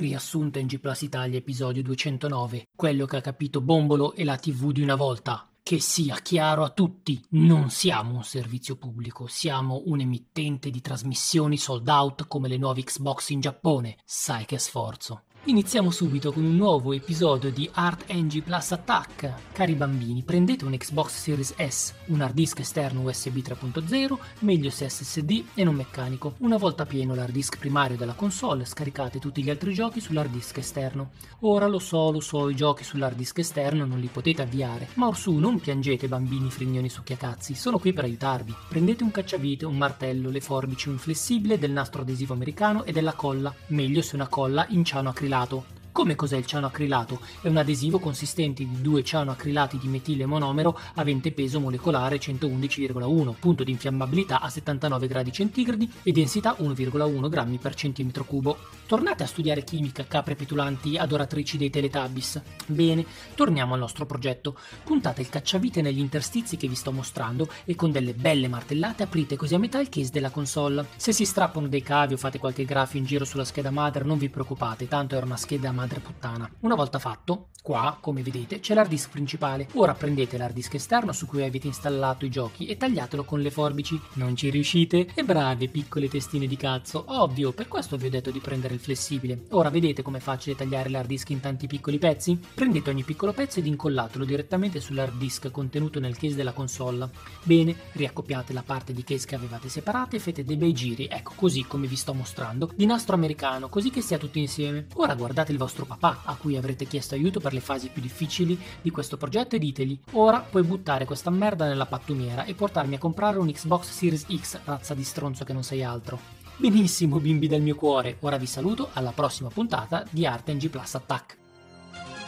Riassunto in G Plus Italia episodio 209. Quello che ha capito Bombolo e la TV di una volta. Che sia chiaro a tutti, non siamo un servizio pubblico, siamo un emittente di trasmissioni sold out come le nuove Xbox in Giappone. Sai che sforzo. Iniziamo subito con un nuovo episodio di Art NG Plus Attack. Cari bambini, prendete un Xbox Series S, un hard disk esterno USB 3.0, meglio se SSD e non meccanico. Una volta pieno l'hard disk primario della console, scaricate tutti gli altri giochi sull'hard disk esterno. Ora lo so, lo so, i giochi sull'hard disk esterno non li potete avviare, ma orsù non piangete bambini frignoni succhiacazzi, sono qui per aiutarvi. Prendete un cacciavite, un martello, le forbici, un flessibile, del nastro adesivo americano e della colla, meglio se una colla in ciano acrilico acrilato. Come cos'è il ciano acrilato? È un adesivo consistente di due ciano acrilati di metile monomero avente peso molecolare 111,1, punto di infiammabilità a 79 gradi centigradi e densità 1,1 grammi per centimetro cubo. Tornate a studiare chimica, capre petulanti, adoratrici dei Teletubbies. Bene, torniamo al nostro progetto. Puntate il cacciavite negli interstizi che vi sto mostrando e con delle belle martellate aprite così a metà il case della console. Se si strappano dei cavi o fate qualche grafio in giro sulla scheda madre non vi preoccupate, tanto era una scheda madre puttana. Una volta fatto, qua, come vedete, c'è l'hard disk principale. Ora prendete l'hard disk esterno su cui avete installato i giochi e tagliatelo con le forbici. Non ci riuscite? E brave piccole testine di cazzo. Ovvio, per questo vi ho detto di prendere il flessibile. Ora vedete com'è facile tagliare l'hard disk in tanti piccoli pezzi? Prendete ogni piccolo pezzo ed incollatelo direttamente sull'hard disk contenuto nel case della console. Bene, riaccoppiate la parte di case che avevate separate e fate dei bei giri, ecco così come vi sto mostrando, di nastro americano, così che sia tutto insieme. Ora guardate il vostro vostro papà a cui avrete chiesto aiuto per le fasi più difficili di questo progetto e ditegli ora puoi buttare questa merda nella pattumiera e portarmi a comprare un Xbox Series X, razza di stronzo che non sei altro. Benissimo bimbi del mio cuore, ora vi saluto alla prossima puntata di Art Plus Attack.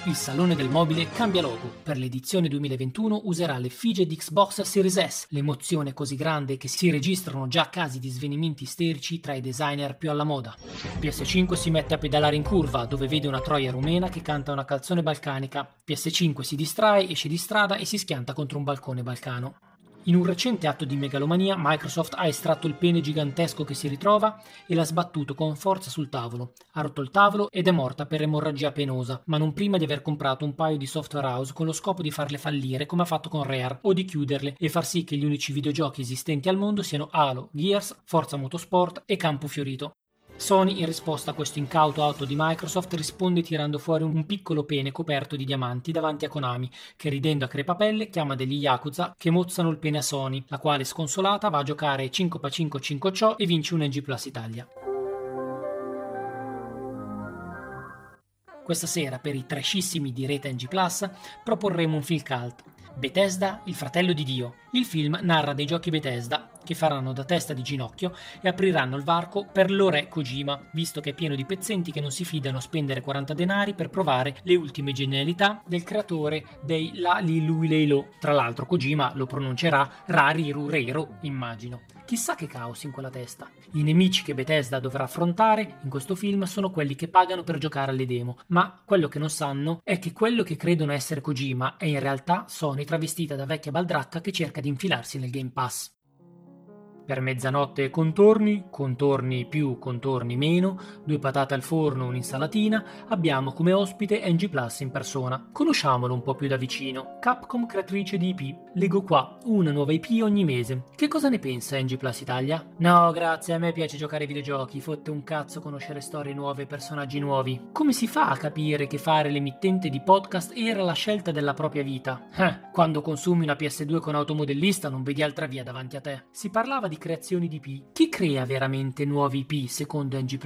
Il Salone del Mobile cambia logo. Per l'edizione 2021 userà l'effigie di Xbox Series S. L'emozione è così grande che si registrano già casi di svenimenti isterici tra i designer più alla moda. PS5 si mette a pedalare in curva, dove vede una troia rumena che canta una canzone balcanica. PS5 si distrae, esce di strada e si schianta contro un balcone balcano. In un recente atto di megalomania, Microsoft ha estratto il pene gigantesco che si ritrova e l'ha sbattuto con forza sul tavolo. Ha rotto il tavolo ed è morta per emorragia penosa, ma non prima di aver comprato un paio di software house con lo scopo di farle fallire come ha fatto con Rare, o di chiuderle e far sì che gli unici videogiochi esistenti al mondo siano Halo, Gears, Forza Motorsport e Campo Fiorito. Sony, in risposta a questo incauto auto di Microsoft, risponde tirando fuori un piccolo pene coperto di diamanti davanti a Konami, che ridendo a crepapelle chiama degli Yakuza che mozzano il pene a Sony, la quale sconsolata va a giocare 5x5 5 ciò e vince un NG Plus Italia. Questa sera, per i trashissimi di Rete NG Plus, proporremo un film cult. Bethesda, il fratello di Dio. Il film narra dei giochi Bethesda che faranno da testa di ginocchio e apriranno il varco per l'ore Kojima, visto che è pieno di pezzenti che non si fidano a spendere 40 denari per provare le ultime genialità del creatore dei La Lilu Leilo. Tra l'altro Kojima lo pronuncerà Rariru Reiro, immagino. Chissà che caos in quella testa. I nemici che Bethesda dovrà affrontare in questo film sono quelli che pagano per giocare alle demo, ma quello che non sanno è che quello che credono essere Kojima è in realtà Sony travestita da vecchia baldracca che cerca di infilarsi nel Game Pass. Per mezzanotte contorni, contorni più, contorni meno, due patate al forno, un'insalatina, abbiamo come ospite NG Plus in persona. Conosciamolo un po' più da vicino. Capcom creatrice di IP. Leggo qua, una nuova IP ogni mese. Che cosa ne pensa NG Plus Italia? No, grazie, a me piace giocare ai videogiochi, fotte un cazzo conoscere storie nuove e personaggi nuovi. Come si fa a capire che fare l'emittente di podcast era la scelta della propria vita? Eh, quando consumi una PS2 con automodellista non vedi altra via davanti a te. Si parlava di creazioni di IP. Chi crea veramente nuovi IP secondo NG?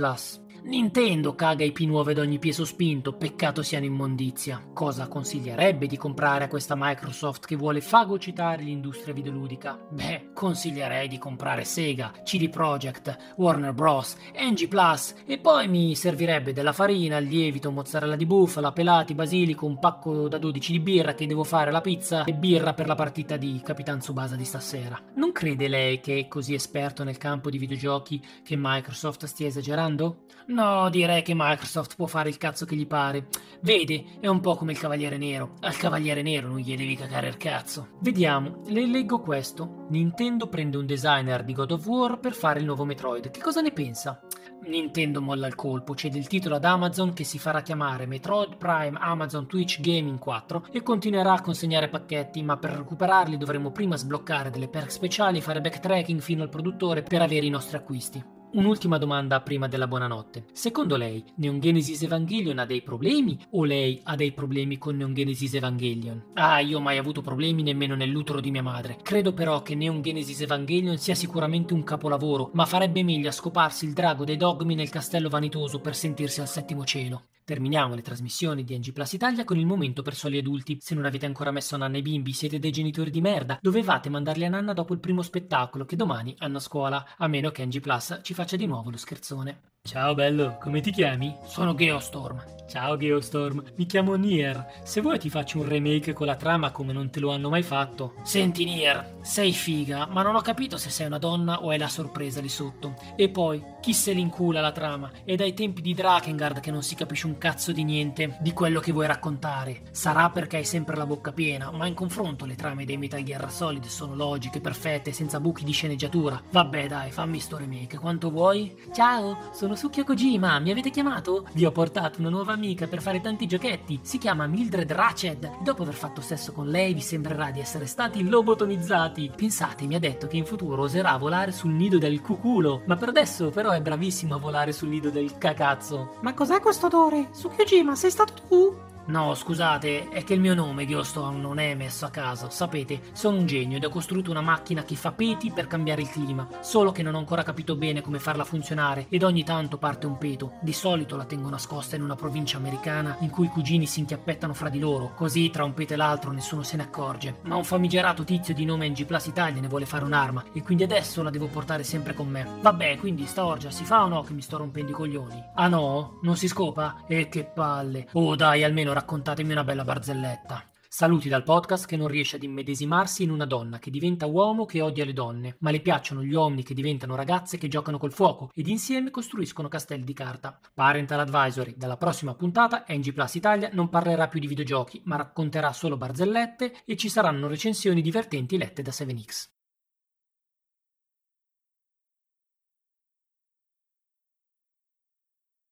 Nintendo caga IP nuove ad ogni pie sospinto, peccato siano immondizia. Cosa consiglierebbe di comprare a questa Microsoft che vuole fagocitare l'industria videoludica? Beh, consiglierei di comprare Sega, CD Projekt, Warner Bros, NG Plus e poi mi servirebbe della farina, lievito, mozzarella di bufala, pelati, basilico, un pacco da 12 di birra che devo fare la pizza e birra per la partita di Capitan Tsubasa di stasera. Non crede lei che è così esperto nel campo di videogiochi che Microsoft stia esagerando? No, direi che Microsoft può fare il cazzo che gli pare. Vede, è un po' come il Cavaliere Nero. Al Cavaliere Nero non gli devi cagare il cazzo. Vediamo, le leggo questo. Nintendo prende un designer di God of War per fare il nuovo Metroid. Che cosa ne pensa? Nintendo molla il colpo, cede il titolo ad Amazon che si farà chiamare Metroid Prime Amazon Twitch Gaming 4 e continuerà a consegnare pacchetti, ma per recuperarli dovremo prima sbloccare delle perk speciali e fare backtracking fino al produttore per avere i nostri acquisti. Un'ultima domanda prima della buonanotte. Secondo lei, Neon Genesis Evangelion ha dei problemi o lei ha dei problemi con Neon Genesis Evangelion? Ah, io ho mai avuto problemi nemmeno nell'utero di mia madre. Credo però che Neon Genesis Evangelion sia sicuramente un capolavoro, ma farebbe meglio a scoparsi il drago dei dogmi nel castello vanitoso per sentirsi al settimo cielo. Terminiamo le trasmissioni di NG Plus Italia con il momento per soli adulti. Se non avete ancora messo nanna i bimbi, siete dei genitori di merda, dovevate mandarli a nanna dopo il primo spettacolo che domani hanno a scuola, a meno che NG Plus ci faccia di nuovo lo scherzone. Ciao bello, come ti chiami? Sono Geostorm. Ciao Geostorm, mi chiamo Nier. Se vuoi ti faccio un remake con la trama come non te lo hanno mai fatto. Senti Nier, sei figa, ma non ho capito se sei una donna o è la sorpresa lì sotto. E poi, chi se l'incula la trama? È dai tempi di Drakengard che non si capisce un cazzo di niente di quello che vuoi raccontare. Sarà perché hai sempre la bocca piena, ma in confronto le trame dei Metal Gear Solid sono logiche, perfette, senza buchi di sceneggiatura. Vabbè dai, fammi sto remake, quanto vuoi? Ciao, sono Sukia Kojima, mi avete chiamato? Vi ho portato una nuova amica per fare tanti giochetti. Si chiama Mildred Ratched. Dopo aver fatto sesso con lei vi sembrerà di essere stati lobotonizzati. Pensate, mi ha detto che in futuro oserà volare sul nido del cuculo. Ma per adesso però è bravissimo a volare sul nido del cacazzo. Ma cos'è questo odore? Tsukiyojima, sei stato tu? No, scusate, è che il mio nome, Geostorm, non è messo a caso. Sapete, sono un genio ed ho costruito una macchina che fa peti per cambiare il clima. Solo che non ho ancora capito bene come farla funzionare ed ogni tanto parte un peto. Di solito la tengo nascosta in una provincia americana in cui i cugini si inchiappettano fra di loro. Così tra un peto e l'altro nessuno se ne accorge. Ma un famigerato tizio di nome NG Plus Italia ne vuole fare un'arma e quindi adesso la devo portare sempre con me. Vabbè, quindi sta orgia si fa o no che mi sto rompendo i coglioni? Ah no? Non si scopa? E che palle. Oh dai, almeno raccontatemi una bella barzelletta. Saluti dal podcast che non riesce ad immedesimarsi in una donna che diventa uomo che odia le donne, ma le piacciono gli uomini che diventano ragazze che giocano col fuoco ed insieme costruiscono castelli di carta. Parental Advisory, dalla prossima puntata NG Plus Italia non parlerà più di videogiochi, ma racconterà solo barzellette e ci saranno recensioni divertenti lette da 7X.